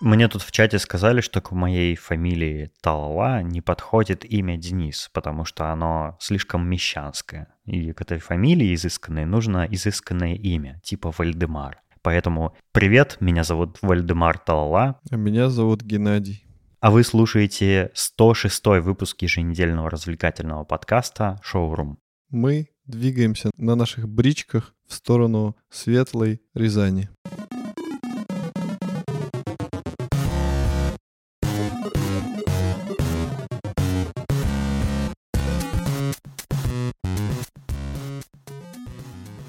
Мне тут в чате сказали, что к моей фамилии Талала не подходит имя Денис, потому что оно слишком мещанское. И к этой фамилии изысканной нужно изысканное имя, типа Вальдемар. Поэтому привет, меня зовут Вальдемар Талала. А меня зовут Геннадий. А вы слушаете 106 выпуск еженедельного развлекательного подкаста «Шоурум». Мы двигаемся на наших бричках в сторону светлой Рязани.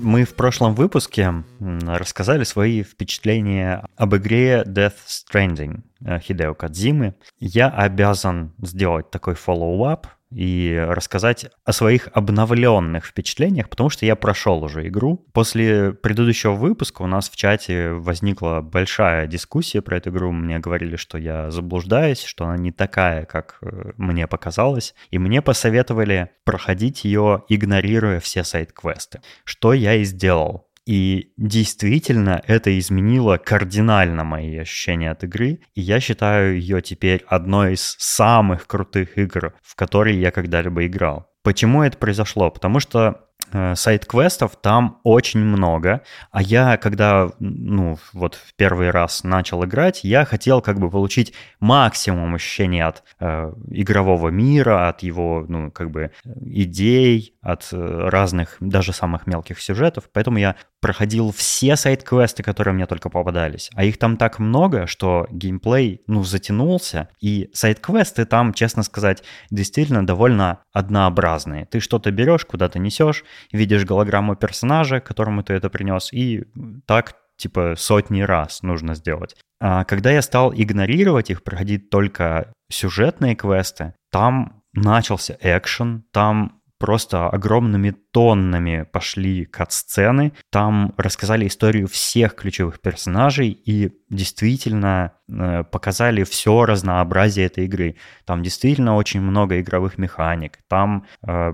Мы в прошлом выпуске рассказали свои впечатления об игре Death Stranding э, Хидео Кадзимы. Я обязан сделать такой follow-up и рассказать о своих обновленных впечатлениях, потому что я прошел уже игру. После предыдущего выпуска у нас в чате возникла большая дискуссия про эту игру. Мне говорили, что я заблуждаюсь, что она не такая, как э, мне показалось. И мне посоветовали проходить ее, игнорируя все сайт-квесты. Что я и сделал. И действительно это изменило кардинально мои ощущения от игры. И я считаю ее теперь одной из самых крутых игр, в которые я когда-либо играл. Почему это произошло? Потому что сайт-квестов там очень много, а я, когда, ну, вот в первый раз начал играть, я хотел как бы получить максимум ощущений от э, игрового мира, от его, ну, как бы идей, от э, разных, даже самых мелких сюжетов, поэтому я проходил все сайт-квесты, которые мне только попадались, а их там так много, что геймплей, ну, затянулся, и сайт-квесты там, честно сказать, действительно довольно однообразные. Ты что-то берешь, куда-то несешь, видишь голограмму персонажа, которому ты это принес, и так типа сотни раз нужно сделать. А когда я стал игнорировать их, проходить только сюжетные квесты, там начался экшен, там просто огромными тоннами пошли кат-сцены. Там рассказали историю всех ключевых персонажей и действительно э, показали все разнообразие этой игры. Там действительно очень много игровых механик. Там э,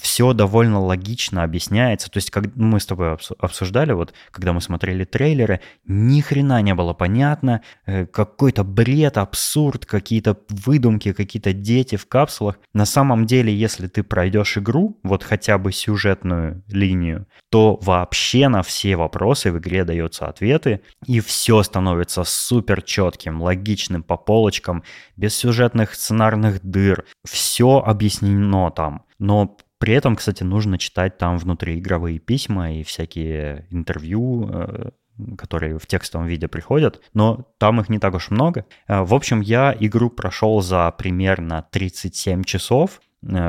все довольно логично объясняется. То есть, как мы с тобой обсуждали, вот когда мы смотрели трейлеры, ни хрена не было понятно. Э, какой-то бред, абсурд, какие-то выдумки, какие-то дети в капсулах. На самом деле, если ты пройдешь игру, вот хотя бы бы сюжетную линию, то вообще на все вопросы в игре даются ответы, и все становится супер четким, логичным, по полочкам, без сюжетных сценарных дыр. Все объяснено там. Но при этом, кстати, нужно читать там внутри игровые письма и всякие интервью, э, которые в текстовом виде приходят, но там их не так уж много. Э, в общем, я игру прошел за примерно 37 часов,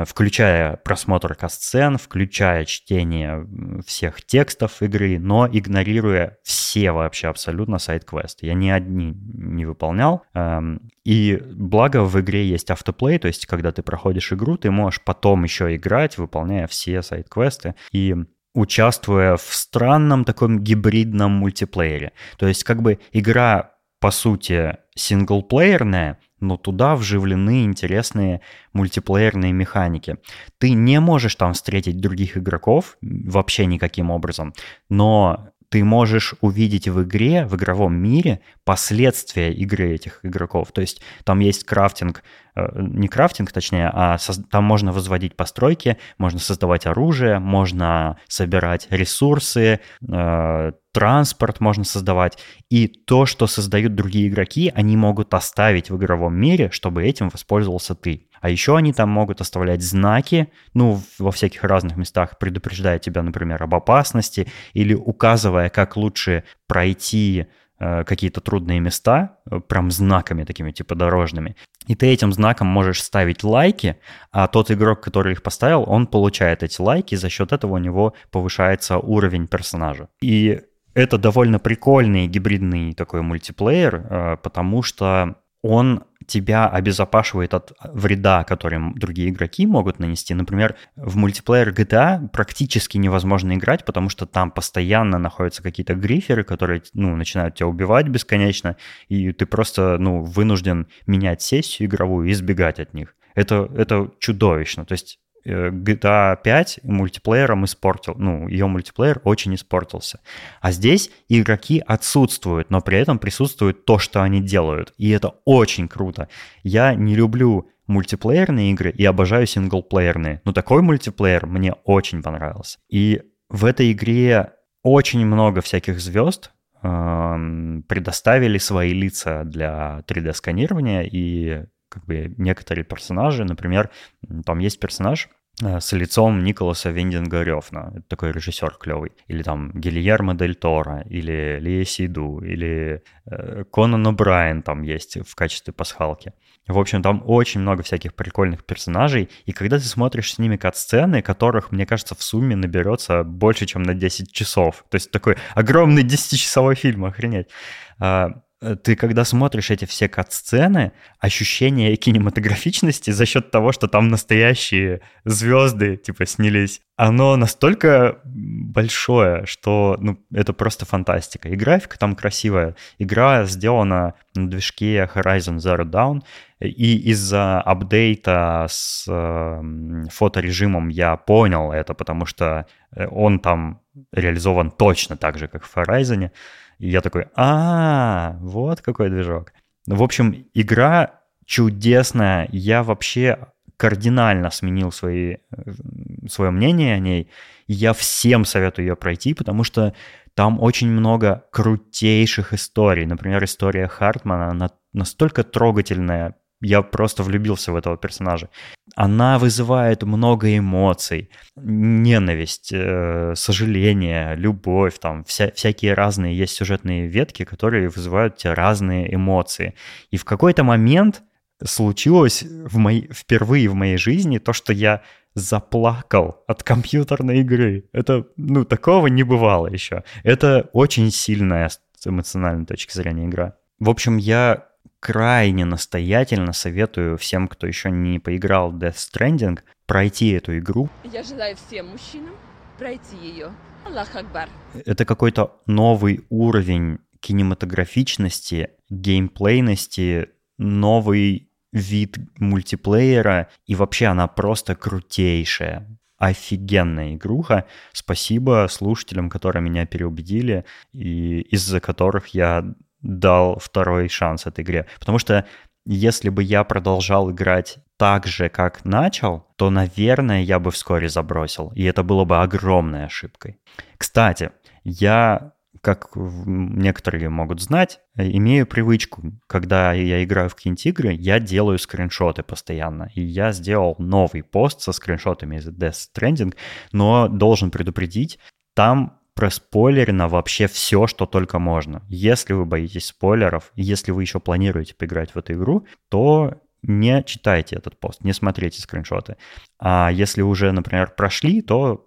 включая просмотр касцен, включая чтение всех текстов игры, но игнорируя все вообще абсолютно сайт-квесты. Я ни одни не выполнял. Эм, и благо в игре есть автоплей, то есть когда ты проходишь игру, ты можешь потом еще играть, выполняя все сайт-квесты. И участвуя в странном таком гибридном мультиплеере. То есть как бы игра по сути синглплеерная, но туда вживлены интересные мультиплеерные механики. Ты не можешь там встретить других игроков вообще никаким образом, но ты можешь увидеть в игре, в игровом мире последствия игры этих игроков. То есть там есть крафтинг, э, не крафтинг точнее, а там можно возводить постройки, можно создавать оружие, можно собирать ресурсы, э, транспорт можно создавать. И то, что создают другие игроки, они могут оставить в игровом мире, чтобы этим воспользовался ты. А еще они там могут оставлять знаки, ну, во всяких разных местах, предупреждая тебя, например, об опасности или указывая, как лучше пройти э, какие-то трудные места, э, прям знаками такими типа дорожными. И ты этим знаком можешь ставить лайки, а тот игрок, который их поставил, он получает эти лайки, и за счет этого у него повышается уровень персонажа. И это довольно прикольный гибридный такой мультиплеер, э, потому что он тебя обезопашивает от вреда, который другие игроки могут нанести. Например, в мультиплеер GTA практически невозможно играть, потому что там постоянно находятся какие-то гриферы, которые ну, начинают тебя убивать бесконечно, и ты просто ну, вынужден менять сессию игровую и избегать от них. Это, это чудовищно. То есть GTA 5 мультиплеером испортил, ну, ее мультиплеер очень испортился. А здесь игроки отсутствуют, но при этом присутствует то, что они делают. И это очень круто. Я не люблю мультиплеерные игры и обожаю синглплеерные. Но такой мультиплеер мне очень понравился. И в этой игре очень много всяких звезд, эм, предоставили свои лица для 3D-сканирования, и как бы некоторые персонажи, например, там есть персонаж, Э, с лицом Николаса Виндинга Рёфна. Это такой режиссер клевый. Или там Гильермо Дель Торо, или Лия Сиду, или э, Конан О'Брайен там есть в качестве пасхалки. В общем, там очень много всяких прикольных персонажей, и когда ты смотришь с ними кат-сцены, которых, мне кажется, в сумме наберется больше, чем на 10 часов. То есть такой огромный 10-часовой фильм, охренеть. А, ты когда смотришь эти все кат-сцены, ощущение кинематографичности за счет того, что там настоящие звезды, типа, снялись, оно настолько большое, что, ну, это просто фантастика. И графика там красивая. Игра сделана на движке Horizon Zero Dawn, и из-за апдейта с э, фоторежимом я понял это, потому что э, он там реализован точно так же, как в Horizon. И я такой, а, вот какой движок. В общем, игра чудесная. Я вообще кардинально сменил свои, э, свое мнение о ней. я всем советую ее пройти, потому что там очень много крутейших историй. Например, история Хартмана, она настолько трогательная, я просто влюбился в этого персонажа. Она вызывает много эмоций. Ненависть, э, сожаление, любовь, там вся, всякие разные есть сюжетные ветки, которые вызывают те разные эмоции. И в какой-то момент случилось в моей, впервые в моей жизни то, что я заплакал от компьютерной игры. Это, ну, такого не бывало еще. Это очень сильная с эмоциональной точки зрения игра. В общем, я крайне настоятельно советую всем, кто еще не поиграл Death Stranding, пройти эту игру. Я желаю всем мужчинам пройти ее. Аллах Акбар. Это какой-то новый уровень кинематографичности, геймплейности, новый вид мультиплеера, и вообще она просто крутейшая. Офигенная игруха. Спасибо слушателям, которые меня переубедили, и из-за которых я дал второй шанс этой игре. Потому что если бы я продолжал играть так же, как начал, то, наверное, я бы вскоре забросил. И это было бы огромной ошибкой. Кстати, я, как некоторые могут знать, имею привычку, когда я играю в какие-нибудь игры, я делаю скриншоты постоянно. И я сделал новый пост со скриншотами из Death Stranding, но должен предупредить, там проспойлерено вообще все, что только можно. Если вы боитесь спойлеров, если вы еще планируете поиграть в эту игру, то не читайте этот пост, не смотрите скриншоты. А если уже, например, прошли, то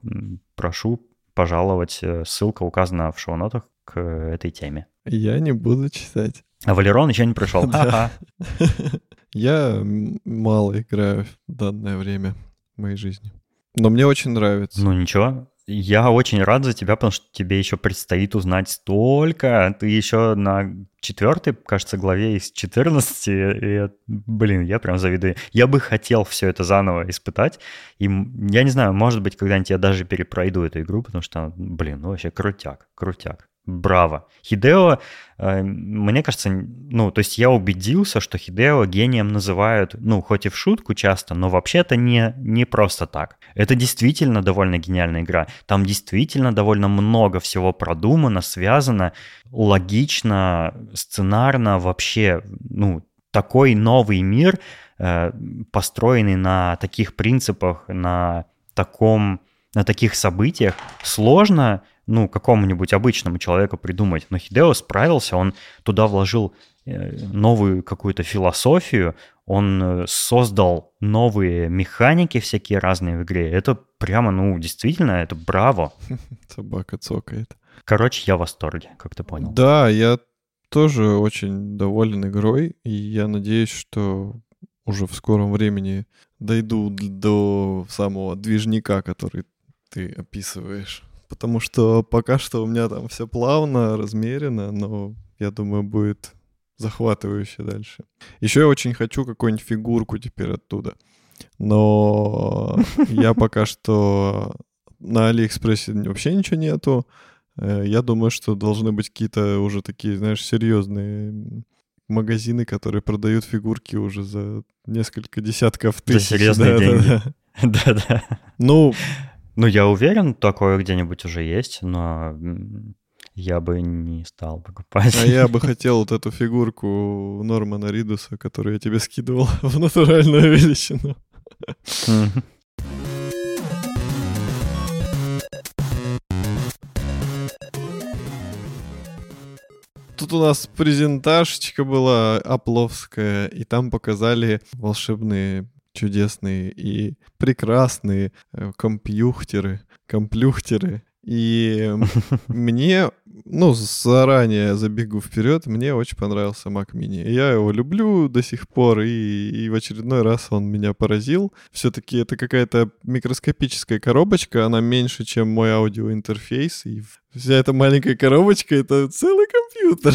прошу пожаловать. Э, ссылка указана в шоу-нотах к этой теме. Я не буду читать. А Валерон еще не пришел. Я мало играю в данное время моей жизни. Но мне очень нравится. Ну ничего, я очень рад за тебя, потому что тебе еще предстоит узнать столько. Ты еще на четвертой, кажется, главе из 14. И, блин, я прям завидую. Я бы хотел все это заново испытать. И я не знаю, может быть, когда-нибудь я даже перепройду эту игру, потому что, блин, ну вообще крутяк, крутяк. Браво. Хидео, э, мне кажется, ну, то есть я убедился, что Хидео гением называют, ну, хоть и в шутку часто, но вообще это не, не просто так. Это действительно довольно гениальная игра. Там действительно довольно много всего продумано, связано, логично, сценарно, вообще, ну, такой новый мир, э, построенный на таких принципах, на таком на таких событиях сложно ну, какому-нибудь обычному человеку придумать. Но Хидео справился, он туда вложил э, новую какую-то философию, он э, создал новые механики всякие разные в игре. Это прямо, ну, действительно, это браво. Собака цокает. Короче, я в восторге, как ты понял. Да, я тоже очень доволен игрой, и я надеюсь, что уже в скором времени дойду до самого движника, который ты описываешь потому что пока что у меня там все плавно, размеренно, но я думаю, будет захватывающе дальше. Еще я очень хочу какую-нибудь фигурку теперь оттуда. Но я пока что на Алиэкспрессе вообще ничего нету. Э, я думаю, что должны быть какие-то уже такие, знаешь, серьезные магазины, которые продают фигурки уже за несколько десятков тысяч. За серьезные да, деньги. Да, да. Да-да. Ну, Ну, я уверен, такое где-нибудь уже есть, но я бы не стал покупать. а я бы хотел вот эту фигурку Нормана Ридуса, которую я тебе скидывал в натуральную величину. Тут у нас презентажечка была апловская, и там показали волшебные, чудесные и прекрасные э, компьютеры, комплюхтеры. И мне, ну, заранее забегу вперед, мне очень понравился Mac Mini. Я его люблю до сих пор, и, и в очередной раз он меня поразил. Все-таки это какая-то микроскопическая коробочка, она меньше, чем мой аудиоинтерфейс, и вся эта маленькая коробочка — это целый компьютер.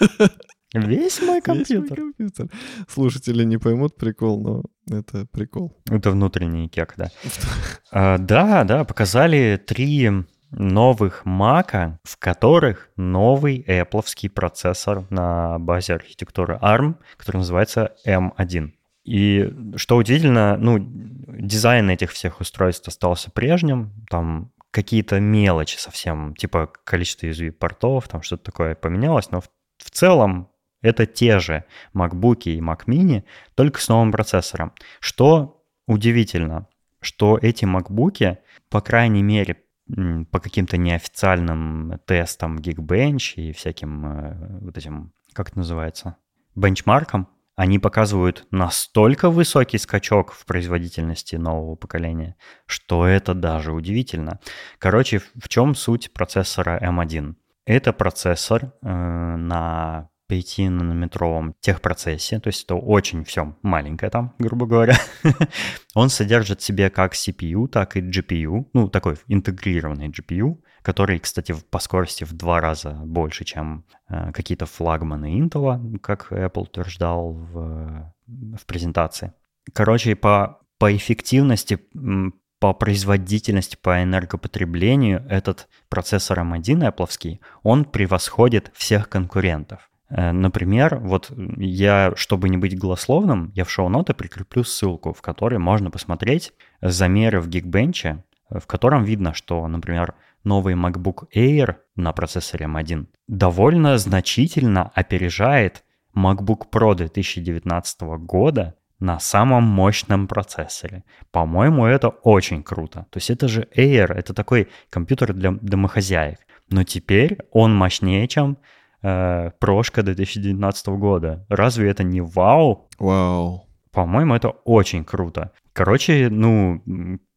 Весь мой Весь мой компьютер. компьютер. Слушатели не поймут прикол, но это прикол. Это внутренний кек, да. А, Да, да, показали три новых Мака, в которых новый Apple процессор на базе архитектуры ARM, который называется M1. И что удивительно, ну, дизайн этих всех устройств остался прежним, там какие-то мелочи совсем, типа количество USB-портов, там что-то такое поменялось, но в, в целом это те же MacBook и Mac Mini, только с новым процессором. Что удивительно, что эти MacBook, по крайней мере, по каким-то неофициальным тестам Geekbench и всяким э, вот этим, как это называется, бенчмаркам, они показывают настолько высокий скачок в производительности нового поколения, что это даже удивительно. Короче, в чем суть процессора M1? Это процессор э, на 5-нанометровом техпроцессе, то есть это очень все маленькое там, грубо говоря. Он содержит в себе как CPU, так и GPU, ну, такой интегрированный GPU, который, кстати, по скорости в два раза больше, чем э, какие-то флагманы Intel, как Apple утверждал в, в презентации. Короче, по, по эффективности, по производительности, по энергопотреблению этот процессор M1 Apple, он превосходит всех конкурентов. Э, Например, вот я, чтобы не быть голословным, я в шоу-ноты прикреплю ссылку, в которой можно посмотреть замеры в Geekbench, в котором видно, что, например, новый MacBook Air на процессоре M1 довольно значительно опережает MacBook Pro 2019 года на самом мощном процессоре. По-моему, это очень круто. То есть это же Air, это такой компьютер для домохозяек. Но теперь он мощнее, чем э, прошка 2019 года. Разве это не вау? Вау. По-моему, это очень круто. Короче, ну,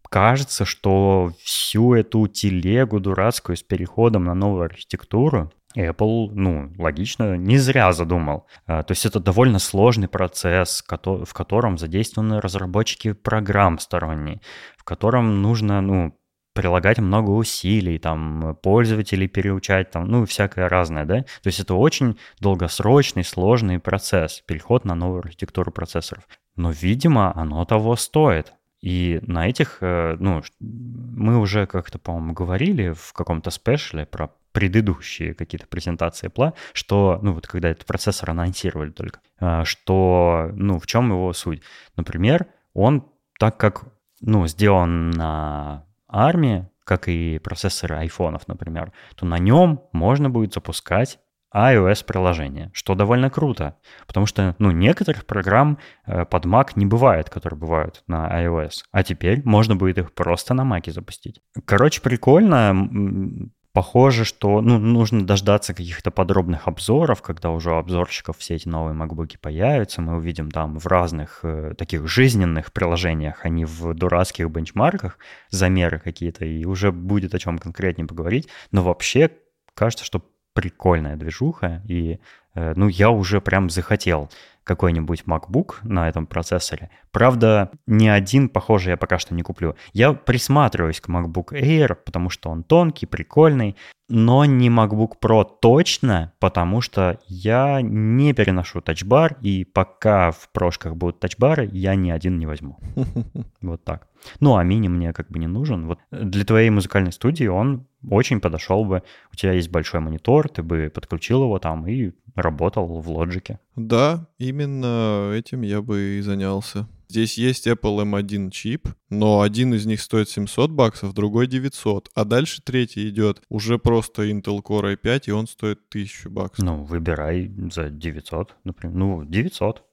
кажется, что всю эту телегу дурацкую с переходом на новую архитектуру Apple, ну, логично, не зря задумал. А, То есть это довольно сложный процесс, в котором задействованы разработчики программ сторонние, в котором нужно, ну, прилагать много усилий, там, пользователей переучать, там, ну, всякое разное, да? То есть это очень долгосрочный, сложный процесс, переход на новую архитектуру процессоров. Но, видимо, оно того стоит. И на этих, э, ну, мы уже как-то, по-моему, говорили в каком-то спешле про предыдущие какие-то презентации Apple, что, ну, вот когда этот процессор анонсировали только, э, что, ну, в чем его суть? Например, он, так как, ну, сделан на армии, как и процессоры айфонов, например, то на нем можно будет запускать iOS-приложение, что довольно круто, потому что, ну, некоторых программ э, под Mac не бывает, которые бывают на iOS, а теперь можно будет их просто на Mac запустить. Короче, прикольно, Похоже, что ну, нужно дождаться каких-то подробных обзоров, когда уже у обзорщиков все эти новые MacBook появятся. Мы увидим там в разных э, таких жизненных приложениях, а не в дурацких бенчмарках замеры какие-то, и уже будет о чем конкретнее поговорить. Но вообще кажется, что прикольная движуха, и э, ну я уже прям захотел какой-нибудь MacBook на этом процессоре. Правда, ни один, похоже, я пока что не куплю. Я присматриваюсь к MacBook Air, потому что он тонкий, прикольный, но не MacBook Pro точно, потому что я не переношу тачбар, и пока в прошках будут тачбары, я ни один не возьму. Вот так. Ну, а мини мне как бы не нужен. Вот для твоей музыкальной студии он очень подошел бы. У тебя есть большой монитор, ты бы подключил его там и работал в лоджике. Да, именно этим я бы и занялся. Здесь есть Apple M1 чип, но один из них стоит 700 баксов, другой 900, а дальше третий идет уже просто Intel Core i5, и он стоит 1000 баксов. Ну, выбирай за 900, например. Ну, 900.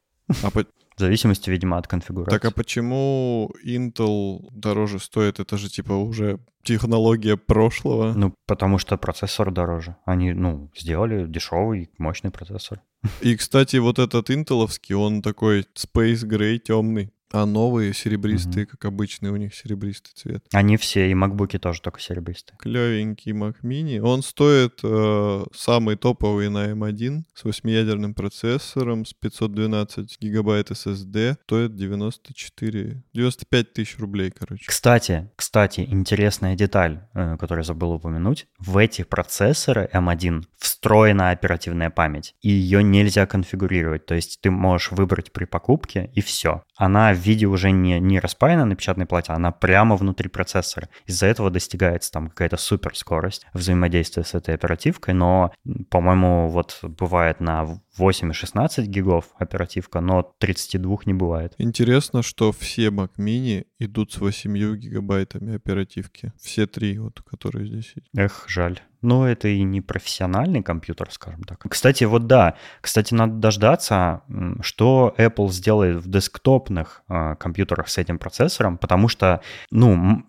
А по- В зависимости, видимо, от конфигурации. Так а почему Intel дороже стоит? Это же типа уже технология прошлого. Ну, потому что процессор дороже. Они, ну, сделали дешевый, мощный процессор. И, кстати, вот этот интеловский, он такой Space Gray темный. А новые серебристые, как обычный, у них серебристый цвет. Они все, и макбуки тоже только серебристые. Клевенький Mac Mini. Он стоит э, самый топовый на M1 с 8-ядерным процессором, с 512 гигабайт SSD. Стоит 94... 95 тысяч рублей, короче. Кстати, кстати, интересная деталь, э, которую я забыл упомянуть. В эти процессоры M1 встроена оперативная память, и ее нельзя конфигурировать. То есть ты можешь выбрать при покупке, и все. Она в виде уже не, не распаяна на печатной плате, она прямо внутри процессора. Из-за этого достигается там какая-то суперскорость взаимодействия с этой оперативкой, но, по-моему, вот бывает на 8 и 16 гигов оперативка, но 32 не бывает. Интересно, что все Mac Mini идут с 8 гигабайтами оперативки. Все три, вот, которые здесь есть. Эх, жаль. Ну, это и не профессиональный компьютер, скажем так. Кстати, вот да, кстати, надо дождаться, что Apple сделает в десктопных э, компьютерах с этим процессором, потому что, ну,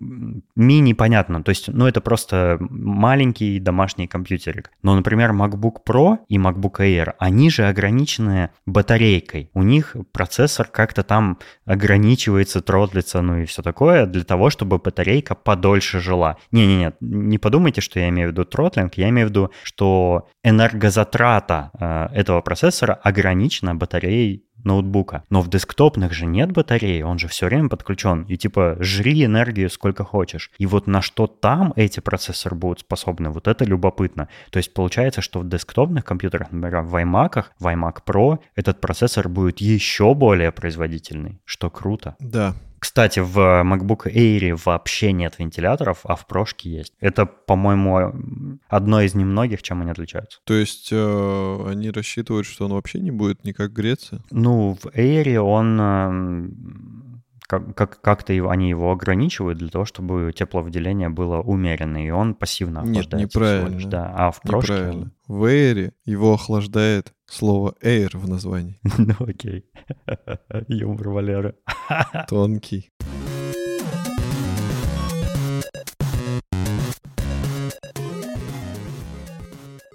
мини понятно, то есть, ну, это просто маленький домашний компьютерик. Но, например, MacBook Pro и MacBook Air, они же ограничены батарейкой. У них процессор как-то там ограничивается, тротлится, ну и все такое, для того, чтобы батарейка подольше жила. Не-не-не, не подумайте, что я имею в виду тротлинг, я имею в виду, что энергозатрата э, этого процессора ограничена батареей ноутбука. Но в десктопных же нет батареи, он же все время подключен. И типа жри энергию сколько хочешь. И вот на что там эти процессоры будут способны, вот это любопытно. То есть получается, что в десктопных компьютерах, например, в iMac, в iMac Pro, этот процессор будет еще более производительный, что круто. Да, Кстати, в MacBook Air вообще нет вентиляторов, а в прошке есть. Это, по-моему, одно из немногих, чем они отличаются. то есть э, они рассчитывают, что он вообще не будет никак греться? Ну, в Air он эм, как- как- как-то они его ограничивают для того, чтобы тепловыделение было умеренное, и он пассивно Нет, охлаждается лишь, неправильно. да. А в прошке... Неправильно. В Air его охлаждает слово Air в названии. Ну окей. Юмор Валеры. Тонкий.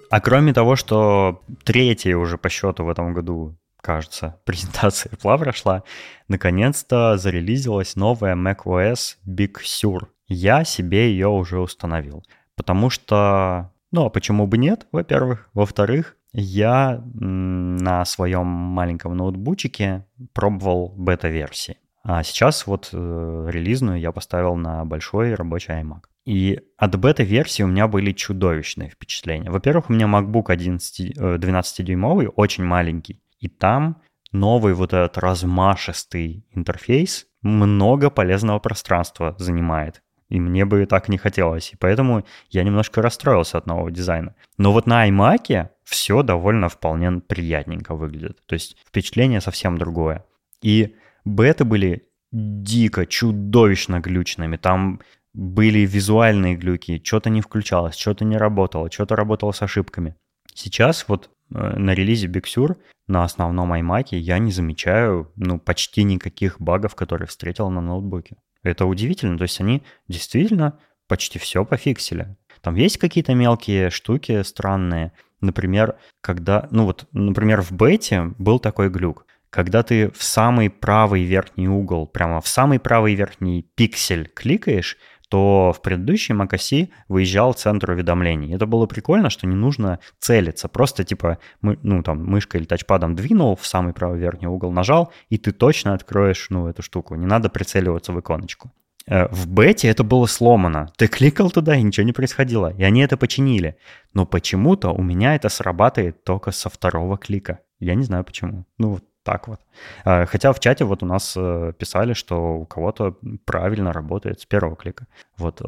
А кроме того, что третья уже по счету в этом году, кажется, презентация Apple прошла, наконец-то зарелизилась новая macOS Big Sur. Я себе ее уже установил. Потому что, ну а почему бы нет, во-первых. Во-вторых, я на своем маленьком ноутбучике пробовал бета-версии. А сейчас вот э, релизную я поставил на большой рабочий iMac. И от бета-версии у меня были чудовищные впечатления. Во-первых, у меня MacBook 11, э, 12-дюймовый, очень маленький. И там новый вот этот размашистый интерфейс много полезного пространства занимает. И мне бы так не хотелось. И поэтому я немножко расстроился от нового дизайна. Но вот на iMac все довольно вполне приятненько выглядит. То есть впечатление совсем другое. И беты были дико, чудовищно глючными. Там были визуальные глюки, что-то не включалось, что-то не работало, что-то работало с ошибками. Сейчас вот на релизе Big Sur на основном iMac я не замечаю ну, почти никаких багов, которые встретил на ноутбуке. Это удивительно, то есть они действительно почти все пофиксили. Там есть какие-то мелкие штуки странные. Например, когда, ну вот, например, в бете был такой глюк. Когда ты в самый правый верхний угол, прямо в самый правый верхний пиксель кликаешь, то в предыдущем macOS выезжал центр уведомлений. Это было прикольно, что не нужно целиться. Просто типа, мы, ну там, мышкой или тачпадом двинул в самый правый верхний угол, нажал, и ты точно откроешь, ну, эту штуку. Не надо прицеливаться в иконочку. Э, в бете это было сломано. Ты кликал туда, и ничего не происходило. И они это починили. Но почему-то у меня это срабатывает только со второго клика. Я не знаю почему. Ну, вот так вот. Э, хотя в чате вот у нас э, писали, что у кого-то правильно работает с первого клика. Вот.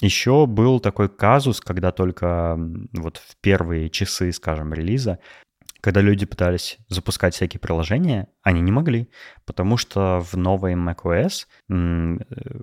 Еще был такой казус, когда только вот в первые часы, скажем, релиза когда люди пытались запускать всякие приложения, они не могли, потому что в новой macOS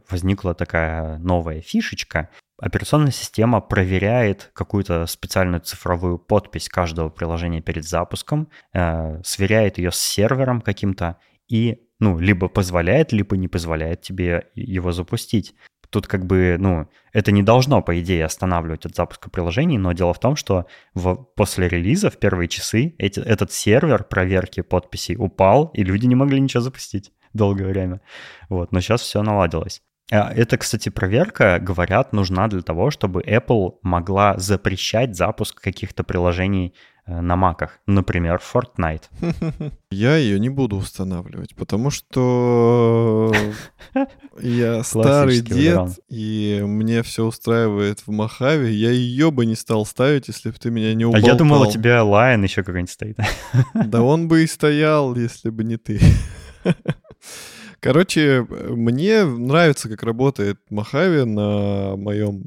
возникла такая новая фишечка. Операционная система проверяет какую-то специальную цифровую подпись каждого приложения перед запуском, э, сверяет ее с сервером каким-то и ну, либо позволяет, либо не позволяет тебе его запустить. Тут как бы, ну, это не должно, по идее, останавливать от запуска приложений, но дело в том, что в, после релиза в первые часы эти, этот сервер проверки подписей упал, и люди не могли ничего запустить долгое время. Вот, но сейчас все наладилось. А, это, кстати, проверка, говорят, нужна для того, чтобы Apple могла запрещать запуск каких-то приложений Э, на маках, например, Fortnite. Я ее не буду устанавливать, потому что я старый дед, и мне все устраивает в Махаве. Я ее бы не стал ставить, если бы ты меня не уболтал. А я думал, у тебя Lion еще какой-нибудь стоит. Да он бы и стоял, если бы не ты. Короче, мне нравится, как работает Махави на моем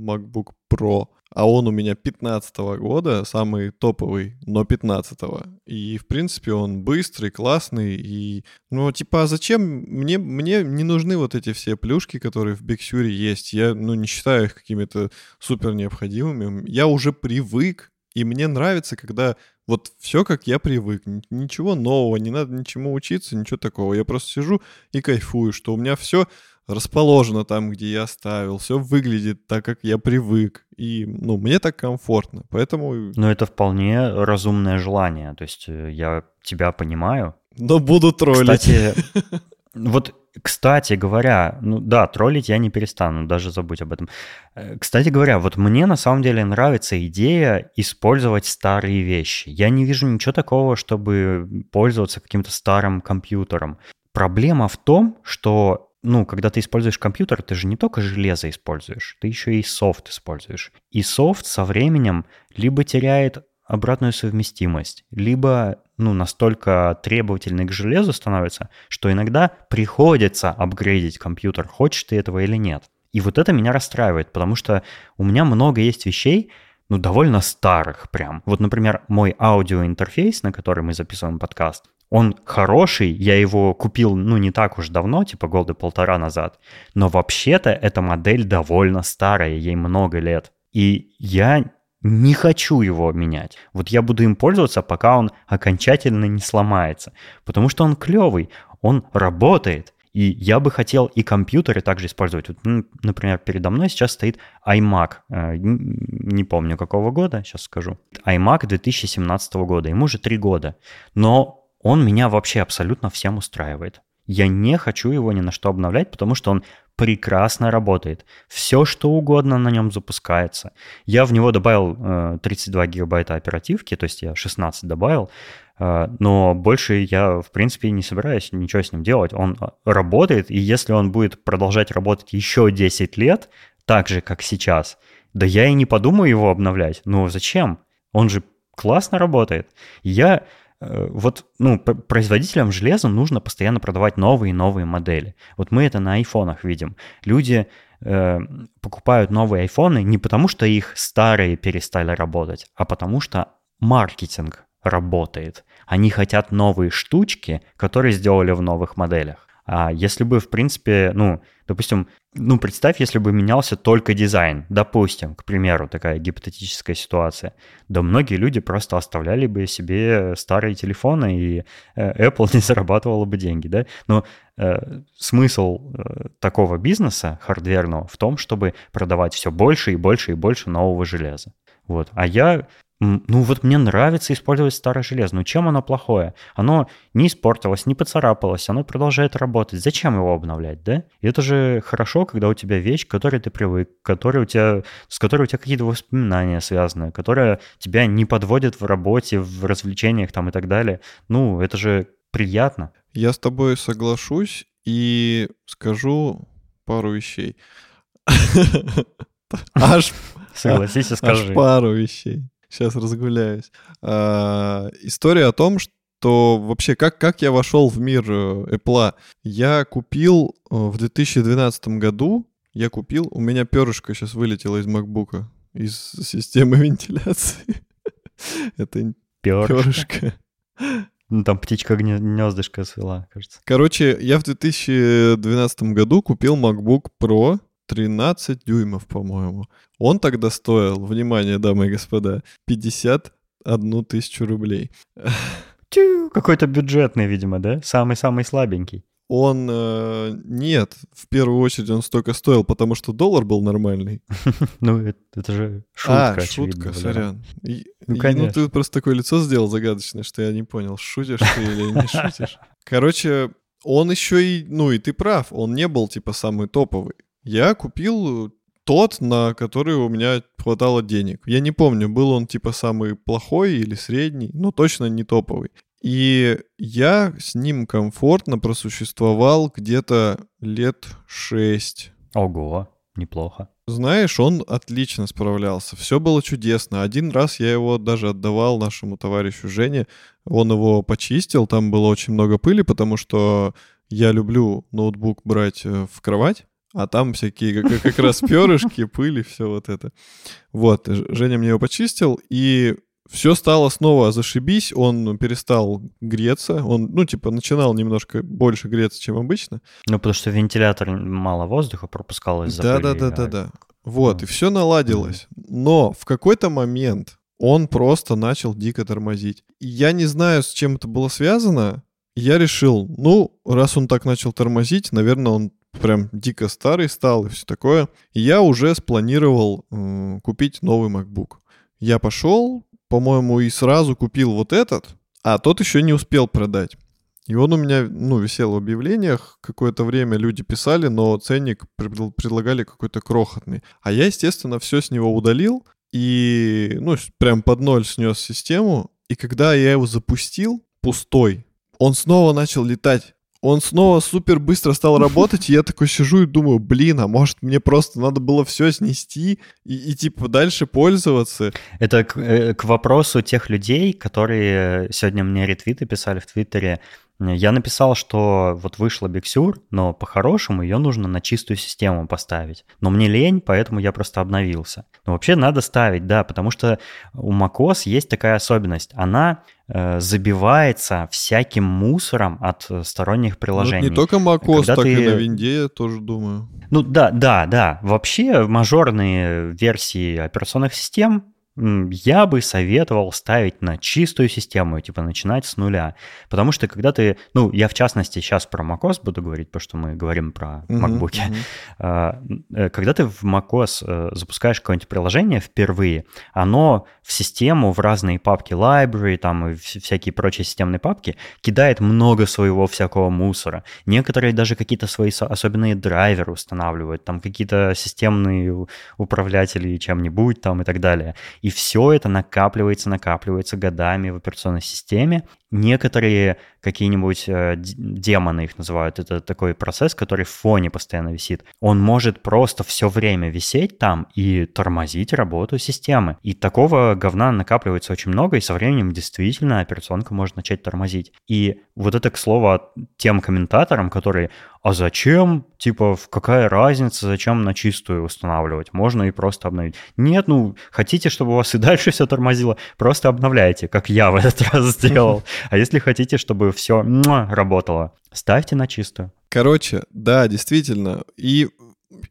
MacBook Pro а он у меня 15 -го года, самый топовый, но 15 -го. И, в принципе, он быстрый, классный, и, ну, типа, а зачем? Мне, мне не нужны вот эти все плюшки, которые в Big Sur есть. Я, ну, не считаю их какими-то супер необходимыми. Я уже привык, и мне нравится, когда вот все, как я привык. Ничего нового, не надо ничему учиться, ничего такого. Я просто сижу и кайфую, что у меня все расположено там, где я оставил, все выглядит так, как я привык, и, ну, мне так комфортно, поэтому... Ну, это вполне разумное желание, то есть э, я тебя понимаю. Но буду троллить. Кстати, вот, кстати говоря, ну да, троллить я не перестану, даже забудь об этом. Э, кстати говоря, вот мне на самом деле нравится идея использовать старые вещи. Я не вижу ничего такого, чтобы пользоваться каким-то старым компьютером. Проблема в том, что ну, когда ты используешь компьютер, ты же не только железо используешь, ты еще и софт используешь. И софт со временем либо теряет обратную совместимость, либо ну, настолько требовательный к железу становится, что иногда приходится апгрейдить компьютер, хочешь ты этого или нет. И вот это меня расстраивает, потому что у меня много есть вещей, ну, довольно старых прям. Вот, например, мой аудиоинтерфейс, на который мы записываем подкаст, он хороший, я его купил, ну, не так уж давно, типа года полтора назад, но вообще-то эта модель довольно старая, ей много лет. И я не хочу его менять. Вот я буду им пользоваться, пока он окончательно не сломается. Потому что он клевый, он работает. И я бы хотел и компьютеры также использовать. Вот, например, передо мной сейчас стоит iMac. Э, не помню какого года, сейчас скажу. iMac 2017 года. Ему уже три года. Но он меня вообще абсолютно всем устраивает. Я не хочу его ни на что обновлять, потому что он прекрасно работает. Все, что угодно на нем запускается. Я в него добавил э, 32 гигабайта оперативки, то есть я 16 добавил, э, но больше я, в принципе, не собираюсь ничего с ним делать. Он э, работает, и если он будет продолжать работать еще 10 лет, так же, как сейчас, да я и не подумаю его обновлять. Ну, зачем? Он же классно работает. Я Э, вот, ну, производителям железа нужно постоянно продавать новые и новые модели. Вот мы это на айфонах видим. Люди э, покупают новые айфоны не потому, что их старые перестали работать, а потому что маркетинг работает. Они хотят новые штучки, которые сделали в новых моделях. А если бы, в принципе, ну, допустим, ну, представь, если бы менялся только дизайн, допустим, к примеру, такая гипотетическая ситуация, да многие люди просто оставляли бы себе старые телефоны, и э, Apple не зарабатывала бы деньги, да? Но э, смысл э, такого бизнеса хардверного в том, чтобы продавать все больше и больше и больше нового железа. Вот. А я ну вот мне нравится использовать старое железо. Ну чем оно плохое? Оно не испортилось, не поцарапалось, оно продолжает работать. Зачем его обновлять, да? И это же хорошо, когда у тебя вещь, к которой ты привык, которой у тебя, с которой у тебя какие-то воспоминания связаны, которая тебя не подводит в работе, в развлечениях там и так далее. Ну, это же приятно. Я с тобой соглашусь и скажу пару вещей. Аж Согласись и Аж скажи. пару вещей. Сейчас разгуляюсь. А, история о том, что вообще как, как я вошел в мир э, Apple. Я купил э, в 2012 году, я купил, у меня перышко сейчас вылетело из макбука, из системы вентиляции. Это перышко. Ну, там птичка гне- гнездышко свела, кажется. Короче, я в 2012 году купил MacBook Pro 13 дюймов, по-моему. Он тогда стоил, внимание, дамы и господа, 51 тысячу рублей. Какой-то бюджетный, видимо, да? Самый-самый слабенький. Он, э, нет, в первую очередь он столько стоил, потому что доллар был нормальный. Ну, это, же шутка, а, шутка, сорян. Ну, конечно. ты просто такое лицо сделал загадочное, что я не понял, шутишь ты или не шутишь. Короче, он еще и, ну и ты прав, он не был типа самый топовый. Я купил тот, на который у меня хватало денег. Я не помню, был он типа самый плохой или средний, но точно не топовый. И я с ним комфортно просуществовал где-то лет шесть. Ого, неплохо. Знаешь, он отлично справлялся. Все было чудесно. Один раз я его даже отдавал нашему товарищу Жене. Он его почистил, там было очень много пыли, потому что я люблю ноутбук брать э, в кровать, а там всякие как, как раз перышки, пыли, все вот это. Вот, Женя мне его почистил, и все стало снова зашибись, он перестал греться, он, ну, типа, начинал немножко больше греться, чем обычно, Ну, потому что вентилятор мало воздуха пропускал из-за да, да, пыли, да, а да, да. Вот, Ну. и все наладилось. Но в какой-то момент он просто начал дико тормозить. Я не знаю, с чем это было связано. Я решил, ну, раз он так начал тормозить, наверное, он прям дико старый стал и все такое. И я уже спланировал м, купить новый MacBook. Я пошел, по-моему, и сразу купил вот этот, а тот еще не успел продать. И он у меня, ну, висел в объявлениях. Какое-то время люди писали, но ценник предл- предлагали какой-то крохотный. А я, естественно, все с него удалил и, ну, прям под ноль снес систему. И когда я его запустил, пустой, он снова начал летать. Он снова супер быстро стал работать, и я такой сижу и думаю, блин, а может мне просто надо было все снести и, и типа дальше пользоваться. Это к, э, к вопросу тех людей, которые сегодня мне ретвиты писали в Твиттере. Я написал, что вот вышла Sur, но по-хорошему ее нужно на чистую систему поставить. Но мне лень, поэтому я просто обновился. Но вообще надо ставить, да, потому что у macOS есть такая особенность. Она э, забивается всяким мусором от э, сторонних Ну, приложений. не только macOS, Когда так и ты- на винде, я тоже думаю. Ну да, да, да. Вообще мажорные версии операционных систем я бы советовал ставить на чистую систему, типа начинать с нуля. Потому что когда ты, ну, я в частности сейчас про macOS буду говорить, потому что мы говорим про MacBook. мгм. А, э, Когда ты в macOS э, запускаешь какое-нибудь приложение впервые, оно в систему, в разные папки library, там и вс- всякие прочие системные папки кидает много своего всякого мусора. Некоторые даже какие-то свои со- особенные драйверы устанавливают, там какие-то системные управлятели чем-нибудь там и так далее. И все это накапливается, накапливается годами в операционной системе. Некоторые какие-нибудь э, демоны их называют, это такой процесс, который в фоне постоянно висит. Он может просто все время висеть там и тормозить работу системы. И такого говна накапливается очень много, и со временем действительно операционка может начать тормозить. И вот это, к слову, тем комментаторам, которые а зачем, типа, какая разница, зачем на чистую устанавливать? Можно и просто обновить. Нет, ну, хотите, чтобы у вас и дальше все тормозило, просто обновляйте, как я в этот раз сделал. А если хотите, чтобы все работало, ставьте на чистую. Короче, да, действительно. И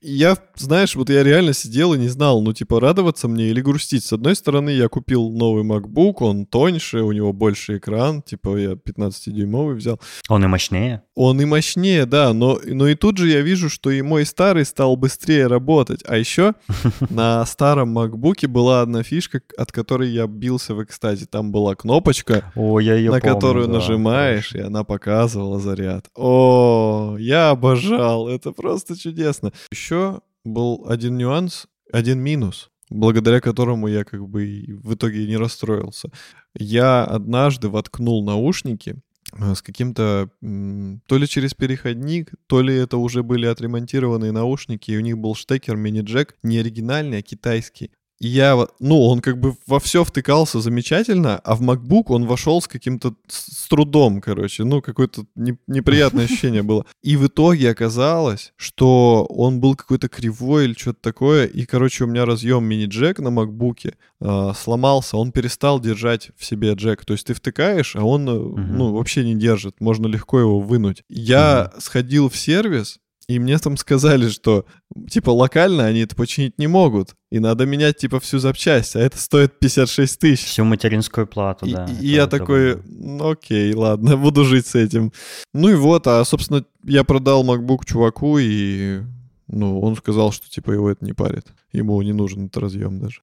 я, знаешь, вот я реально сидел и не знал, ну, типа, радоваться мне или грустить. С одной стороны, я купил новый MacBook, он тоньше, у него больше экран, типа, я 15-дюймовый взял. Он и мощнее. Он и мощнее, да, но, но и тут же я вижу, что и мой старый стал быстрее работать. А еще на старом MacBook была одна фишка, от которой я бился в экстазе. Там была кнопочка, О, я ее на которую нажимаешь, и она показывала заряд. О, я обожал, это просто чудесно. Еще был один нюанс, один минус, благодаря которому я как бы в итоге не расстроился. Я однажды воткнул наушники, с каким-то, то ли через переходник, то ли это уже были отремонтированные наушники, и у них был штекер мини-джек не оригинальный, а китайский. И я, ну, он как бы во все втыкался замечательно, а в MacBook он вошел с каким-то с трудом, короче, ну, какое-то не- неприятное ощущение было. И в итоге оказалось, что он был какой-то кривой или что-то такое, и, короче, у меня разъем мини-джек на MacBook а, сломался, он перестал держать в себе джек. То есть ты втыкаешь, а он, э, ну, вообще не держит, можно легко его вынуть. Я сходил в сервис, и мне там сказали, что, типа, локально они это починить не могут. И надо менять, типа, всю запчасть, а это стоит 56 тысяч. Всю материнскую плату, И, да. и я такой, ну окей, ладно, буду жить с этим. Ну и вот, а, собственно, я продал MacBook чуваку, и, ну, он сказал, что, типа, его это не парит. Ему не нужен этот разъем даже.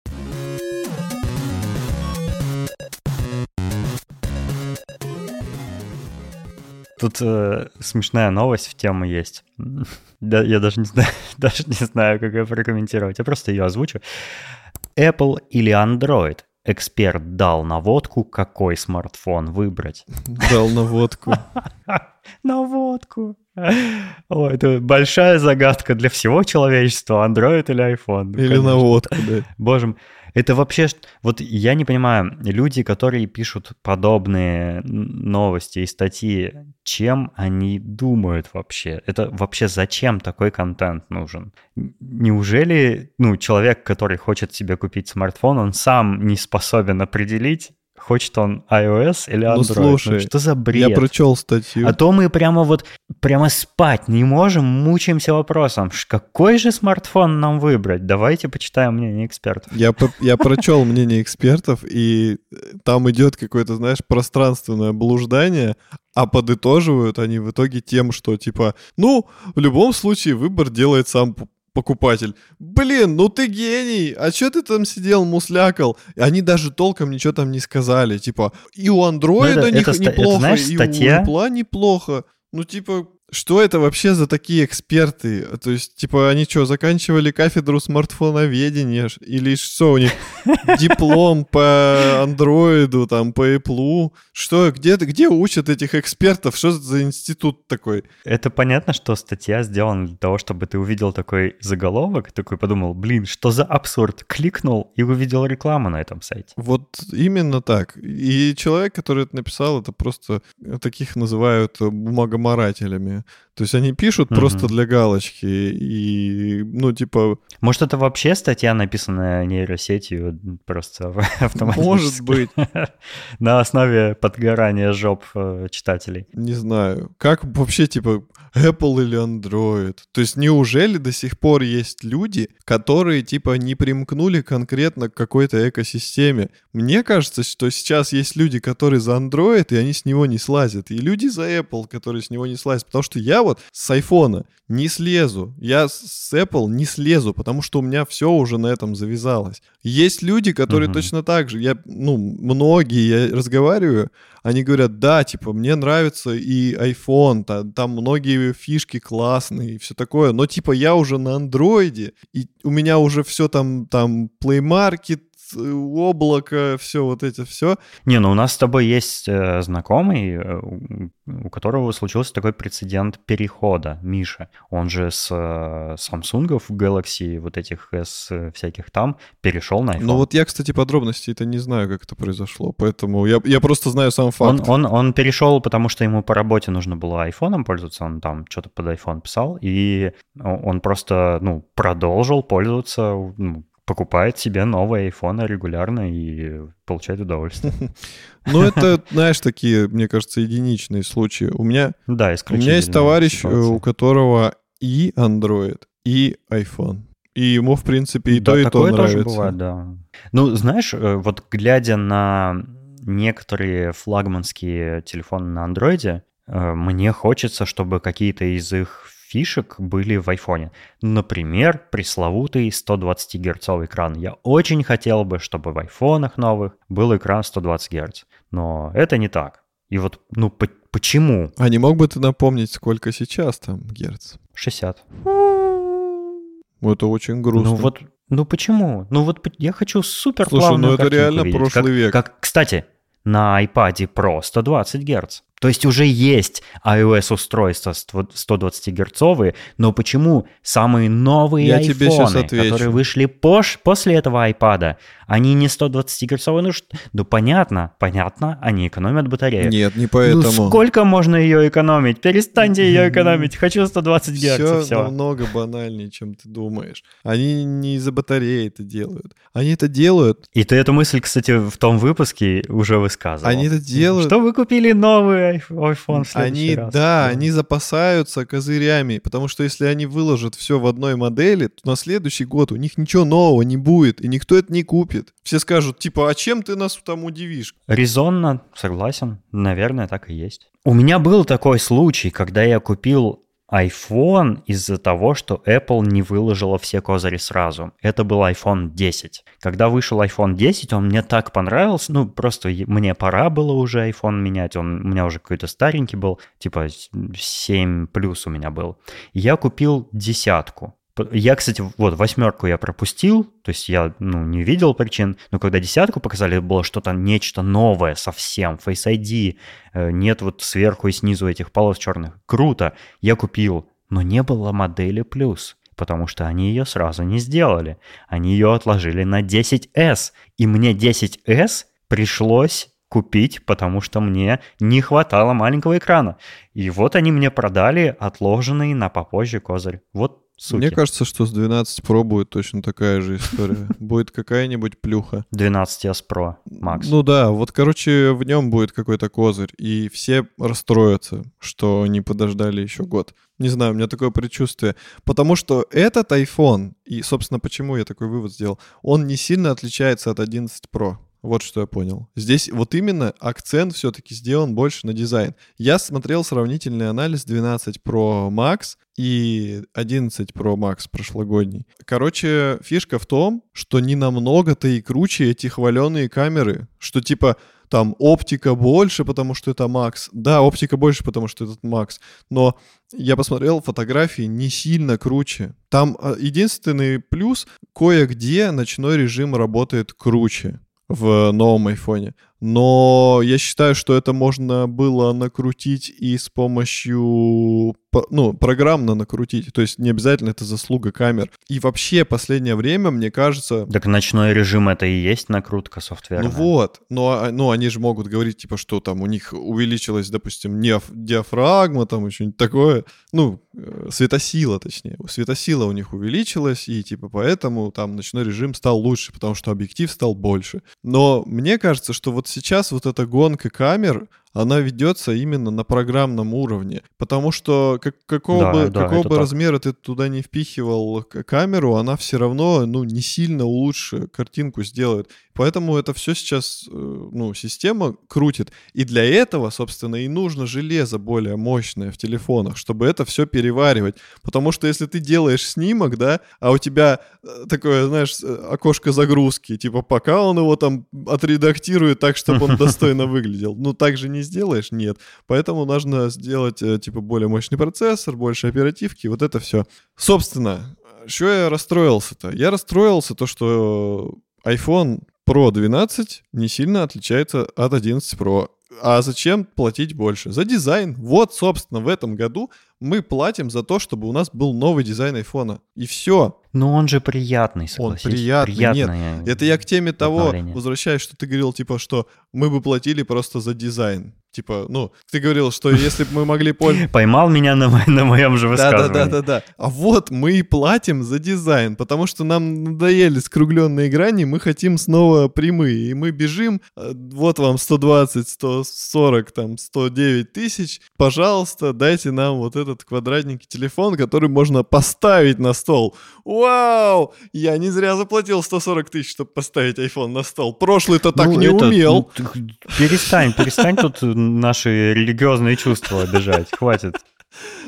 Тут э, смешная новость в тему есть. Да, я даже не знаю, даже не знаю, как ее прокомментировать. Я просто ее озвучу. Apple или Android? Эксперт дал наводку, какой смартфон выбрать. Дал наводку. Наводку. Ой, это большая загадка для всего человечества. Android или iPhone? Ну, Или наводку, да. Боже мой, это вообще... Вот я не понимаю, люди, которые пишут подобные новости и статьи, чем они думают вообще? Это вообще зачем такой контент нужен? Неужели, ну, человек, который хочет себе купить смартфон, он сам не способен определить, хочет он iOS или Android? Ну, слушай, что за бред? Я прочел статью. А то мы прямо вот, прямо спать не можем, мучаемся вопросом, какой же смартфон нам выбрать? Давайте почитаем мнение экспертов. Я, я прочел мнение экспертов, и э, там идет какое-то, знаешь, пространственное блуждание, а подытоживают они в итоге тем, что типа, ну, в любом случае выбор делает сам покупатель. Блин, ну ты гений! А чё ты там сидел, муслякал? И Они даже толком ничего там не сказали. Типа, и у андроида Ну, это- не- это ста- это, неплохо, знаешь, и статья- у Apple неплохо. Ну, типа, что это вообще за такие эксперты? То есть, типа, они что, заканчивали кафедру смартфоноведения? Или что у них? Диплом по андроиду, там, по Apple? Что, где, где учат этих экспертов? Что за институт такой? Это понятно, что статья сделана для того, чтобы ты увидел такой заголовок, такой подумал, блин, что за абсурд? Кликнул и увидел рекламу на этом сайте. Вот именно так. И человек, который это написал, это просто таких называют э, То есть они пишут Мгм. просто для галочки и, ну, типа, Может, это вообще статья, написанная нейросетью просто автоматически? может быть, На основе подгорания жоп э, читателей. не знаю, как вообще, типа, Apple или Android? То есть неужели до сих пор есть люди, которые, типа, не примкнули конкретно к какой-то экосистеме? Мне кажется, что сейчас есть люди, которые за Android, и они с него не слазят. И люди за Apple, которые с него не слазят. Потому что я вот с айфона не слезу. Я с- Apple не слезу, потому что у меня все уже на этом завязалось. Есть люди, которые Мгм. точно так же. Я, ну, многие, я разговариваю, они говорят, да, типа, мне нравится и iPhone, та- там, многие фишки классные и все такое, но, типа, я уже на андроиде, и у меня уже все там, там, Play Market, облако, все вот это все. Не, ну у нас с тобой есть э, знакомый, э, у которого случился такой прецедент перехода, Миша. Он же с э, Samsung Galaxy, вот этих S э, всяких там, перешел на iPhone. Ну вот я, кстати, подробностей это не знаю, как это произошло, поэтому я, я просто знаю сам Он, факт. он, он перешел, потому что ему по работе нужно было айфоном пользоваться, он там что-то под iPhone писал, и он просто, ну, продолжил пользоваться, ну, покупает себе новые айфоны регулярно и получает удовольствие. Ну это, знаешь, такие, мне кажется, единичные случаи. У меня Да, У меня есть товарищ, э, у которого и Android, и iPhone. И ему, в принципе, и то, и то нравится. тоже бывает, да. Ну, знаешь, э, вот глядя на некоторые флагманские телефоны на андроиде, э, мне хочется, чтобы какие-то из их фишек были в айфоне. Например, пресловутый 120 герцовый экран. Я очень хотел бы, чтобы в айфонах новых был экран 120 герц. Но это не так. И вот, ну, по- почему? А не мог бы ты напомнить, сколько сейчас там герц? 60. Ну, Это очень грустно. Ну вот, ну почему? Ну вот я хочу супер Слушай, ну это реально видеть. прошлый Как- век. Как, кстати, на iPad Pro 120 Гц. То есть уже есть iOS-устройства 120-герцовые, но почему самые новые Я отвечу. которые вышли пош- после этого iPad, они не 120-герцовые? Ну, ну, понятно, понятно, они экономят батарею. Нет, не Ну поэтому. сколько можно ее экономить? Перестаньте ее экономить. Хочу 120 Гц. Все Все. намного банальнее, чем ты думаешь. Они не из-за батареи это делают. Они это делают. И ты эту мысль, кстати, в том выпуске уже высказывал. Они это делают. Что вы купили новый айф- iPhone в Они, раз? да, они запасаются козырями, потому что если они выложат все в одной модели, то на следующий год у них ничего нового не будет, и никто это не купит. Все скажут, типа, а чем ты нас там удивишь? Резонно, согласен. Наверное, так и есть. У меня был такой случай, когда я купил iPhone из-за того, что Apple не выложила все козыри сразу. Это был iPhone 10. Когда вышел iPhone 10, он мне так понравился, ну, просто мне пора было уже iPhone менять, он у меня уже какой-то старенький был, типа с- 7 плюс у меня был. Я купил десятку. Я, кстати, вот восьмерку я пропустил, то есть я ну, не видел причин, но когда десятку показали, было что-то, нечто новое совсем, Face ID, э, нет вот сверху и снизу этих полос черных. Круто, я купил, но не было модели плюс, потому что они ее сразу не сделали. Они ее отложили на 10S, и мне 10S пришлось купить, потому что мне не хватало маленького экрана. И вот они мне продали отложенный на попозже козырь. Вот суки. Мне кажется, что с 12 Pro будет точно такая же история. Будет какая-нибудь плюха. 12S Pro Max. Ну да, вот, короче, в нем будет какой-то козырь, и все расстроятся, что не подождали еще год. Не знаю, у меня такое предчувствие. Потому что этот iPhone, и, собственно, почему я такой вывод сделал, он не сильно отличается от 11 Pro. Вот что я понял. Здесь вот именно акцент все-таки сделан больше на дизайн. Я смотрел сравнительный анализ 12 Pro Max и 11 Pro Max прошлогодний. Короче, фишка в том, что не намного-то и круче эти хваленые камеры, что типа там оптика больше, потому что это Max. Да, оптика больше, потому что этот Max. Но я посмотрел фотографии не сильно круче. Там а, единственный плюс, кое-где ночной режим работает круче в новом айфоне. Но я считаю, что это можно было накрутить и с помощью, по- ну, программно накрутить. То есть не обязательно это заслуга камер. И вообще последнее время, мне кажется, Так ночной режим это и есть накрутка софтверная. ну вот, но а, ну, они же могут говорить, типа, что там у них увеличилась, допустим, диафрагма, там что-нибудь такое. Ну, э, светосила, точнее. Светосила у них увеличилась, и типа поэтому там ночной режим стал лучше, потому что объектив стал больше. Но мне кажется, что вот сейчас вот эта гонка камер, она ведется именно на программном уровне. Потому что как, какого Да, бы, да, какого бы так. размера ты туда не впихивал камеру, она все равно ну, не сильно лучше картинку сделает. Поэтому это все сейчас, э, ну, система крутит. И для этого, собственно, и нужно железо более мощное в телефонах, чтобы это все переваривать. Потому что если ты делаешь снимок, да, а у тебя э, такое, знаешь, э, окошко загрузки, типа пока он его там отредактирует так, чтобы он достойно выглядел. Ну, так же не сделаешь? Нет. Поэтому нужно сделать, э, типа, более мощный процессор, больше оперативки, вот это все. Собственно, что я расстроился-то? Я расстроился то, что iPhone Pro 12 не сильно отличается от 11 Pro. А зачем платить больше? За дизайн. Вот, собственно, в этом году мы платим за то, чтобы у нас был новый дизайн айфона. И все. Ну он же приятный, Он согласись. приятный, Приятное Это я к теме того, возвращаюсь, что ты говорил, типа, что мы бы платили просто за дизайн. Типа, ну, ты говорил, что если бы мы могли пользоваться... Поймал меня на, мо- на моем же высказывании. да, да, да. А вот мы и платим за дизайн, потому что нам надоели скругленные грани, мы хотим снова прямые. И мы бежим, э, вот вам 120, 140, там, 109 тысяч. Пожалуйста, дайте нам вот этот квадратненький телефон, который можно поставить на стол. Вау! Я не зря заплатил 140 тысяч, чтобы поставить iPhone на стол. Прошлый-то так Ну, не это, умел. ну, ты- перестань, перестань тут наши религиозные чувства обижать. Хватит.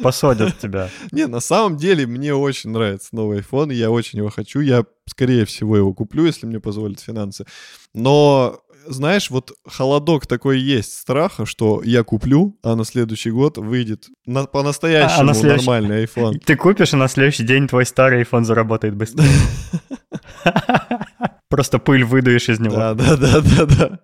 Посадят тебя. Не, на самом деле мне очень нравится новый iPhone, я очень его хочу. Я, скорее всего, его куплю, если мне позволят финансы. Но, знаешь, вот холодок такой есть страха, что я куплю, а на следующий год выйдет на- по-настоящему А на следующий- нормальный iPhone. Ты купишь, и на следующий день твой старый iPhone заработает быстрее. Просто пыль выдуешь из него. Да, да, да, да, да.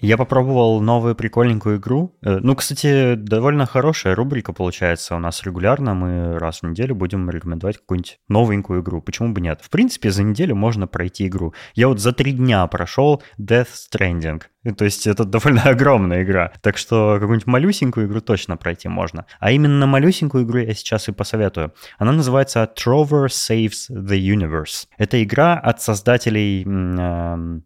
Я попробовал новую прикольненькую игру. Э, Ну, кстати, довольно хорошая рубрика получается у нас регулярно. Мы раз в неделю будем рекомендовать какую-нибудь новенькую игру. Почему бы нет? В принципе, за неделю можно пройти игру. Я вот за три дня прошел Death Stranding. То есть это довольно огромная игра. Так что какую-нибудь малюсенькую игру точно пройти можно. А именно малюсенькую игру я сейчас и посоветую. Она называется Trover Saves the Universe. Это игра от создателей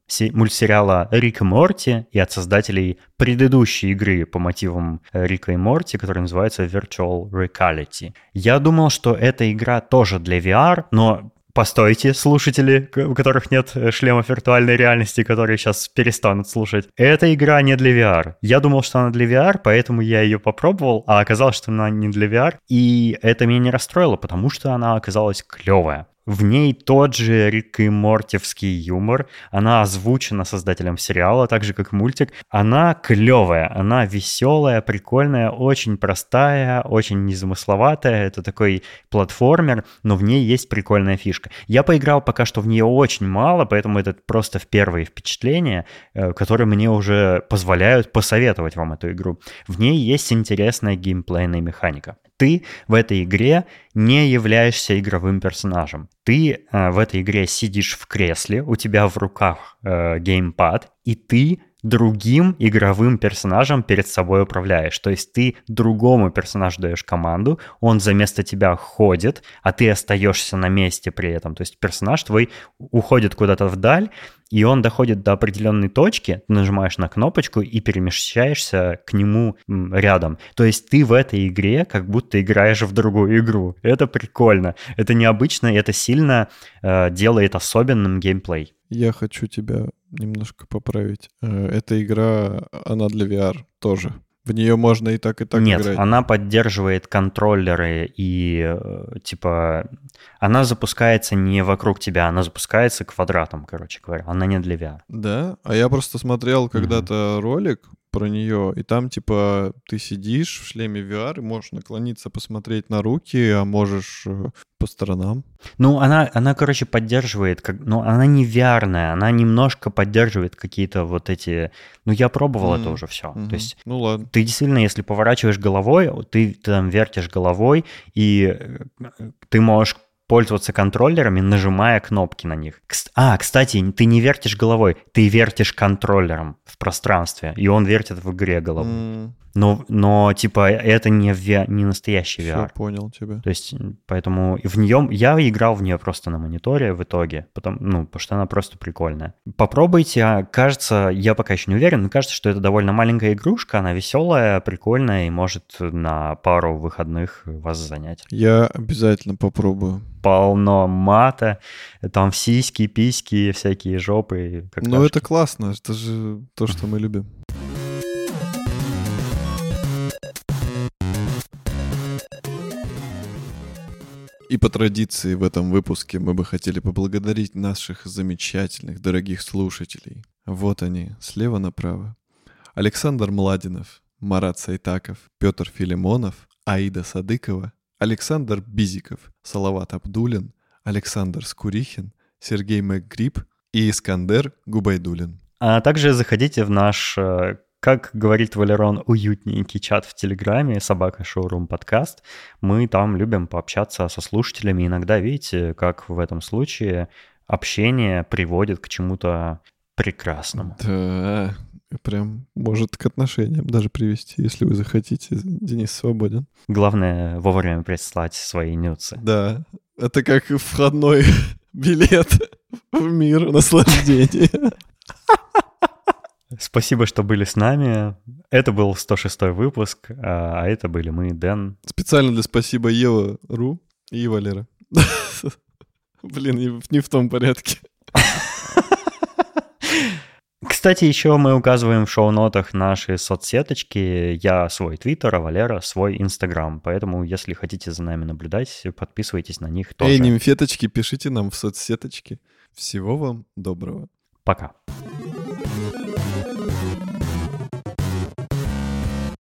се- мультсериала Рик и Морти и от создателей предыдущей игры по мотивам э, Рика и Морти, которая называется Virtual Reality. Я думал, что эта игра тоже для VR, но Постойте, слушатели, у которых нет э, шлемов виртуальной реальности, которые сейчас перестанут слушать. Эта игра не для VR. Я думал, что она для VR, поэтому я ее попробовал, а оказалось, что она не для VR. И это меня не расстроило, потому что она оказалась клевая. В ней тот же Рик и Мортевский юмор. Она озвучена создателем сериала, так же как мультик. Она клевая, она веселая, прикольная, очень простая, очень незамысловатая. Это такой платформер, но в ней есть прикольная фишка. Я поиграл пока что в нее очень мало, поэтому это просто в первые впечатления, э, которые мне уже позволяют посоветовать вам эту игру. В ней есть интересная геймплейная механика. Ты в этой игре не являешься игровым персонажем. Ты э, в этой игре сидишь в кресле, у тебя в руках э, геймпад, и ты другим игровым персонажем перед собой управляешь. То есть ты другому персонажу даешь команду, он за место тебя ходит, а ты остаешься на месте при этом. То есть персонаж твой уходит куда-то вдаль, и он доходит до определенной точки, нажимаешь на кнопочку и перемещаешься к нему рядом. То есть ты в этой игре как будто играешь в другую игру. Это прикольно, это необычно, и это сильно э, делает особенным геймплей. Я хочу тебя немножко поправить. Э, Эта игра, она для VR тоже. В нее можно и так, и так Нет, играть. она поддерживает контроллеры и э, типа она запускается не вокруг тебя, она запускается квадратом, короче говоря. Она не для VR. Да? А я просто смотрел когда-то ролик про нее, и там типа ты сидишь в шлеме VR и можешь наклониться посмотреть на руки, а можешь э, по сторонам. Ну, она, она, короче, поддерживает, как, ну, она не VR, она немножко поддерживает какие-то вот эти... Ну, я пробовал это Мгм. уже все. Мгм. То есть Ну ладно. ты действительно, если поворачиваешь головой, ты, ты там вертишь головой, и э, ты можешь пользоваться контроллерами, нажимая кнопки на них. А, кстати, ты не вертишь головой, ты вертишь контроллером в пространстве, и он вертит в игре головой. М, Но, но типа, это не, VR не настоящий VR. понял тебя. То есть, поэтому в нее я играл в нее просто на мониторе в итоге, потому, ну, потому что она просто прикольная. Попробуйте, а, кажется, я пока еще не уверен, но кажется, что это довольно маленькая игрушка, она веселая, прикольная и может на пару выходных вас занять. Я обязательно попробую. Полно мата, там сиськи, письки, всякие жопы. Ну это классно, это же то, что мы любим. И по традиции в этом выпуске мы бы хотели поблагодарить наших замечательных, дорогих слушателей. Вот они, слева направо. Александр Младинов, Марат Сайтаков, Петр Филимонов, Аида Садыкова, Александр Бизиков, Салават Абдулин, Александр Скурихин, Сергей МакГриб и Искандер Губайдулин. А также заходите в наш, э, как говорит Валерон, уютненький чат в Телеграме, собака шоурум подкаст. Мы там любим пообщаться со слушателями. Иногда, видите, как в этом случае общение приводит к чему-то прекрасному. Да, прям может к отношениям даже привести, если вы захотите. Денис свободен. Главное вовремя прислать свои нюцы. Да, это как входной билет в мир наслаждения. Спасибо, что были с нами. Это был 106 выпуск, а а это были мы, Дэн. Специально для спасибо Ева Ру и Валера. Блин, не в- том порядке. Кстати, еще мы указываем в шоу-нотах наши соцсеточки. Я свой твиттер, а Валера свой инстаграм. Поэтому, если хотите за нами наблюдать, подписывайтесь на них тоже. Эй, нимфеточки, пишите нам в соцсеточки. Всего вам доброго. Пока. Thank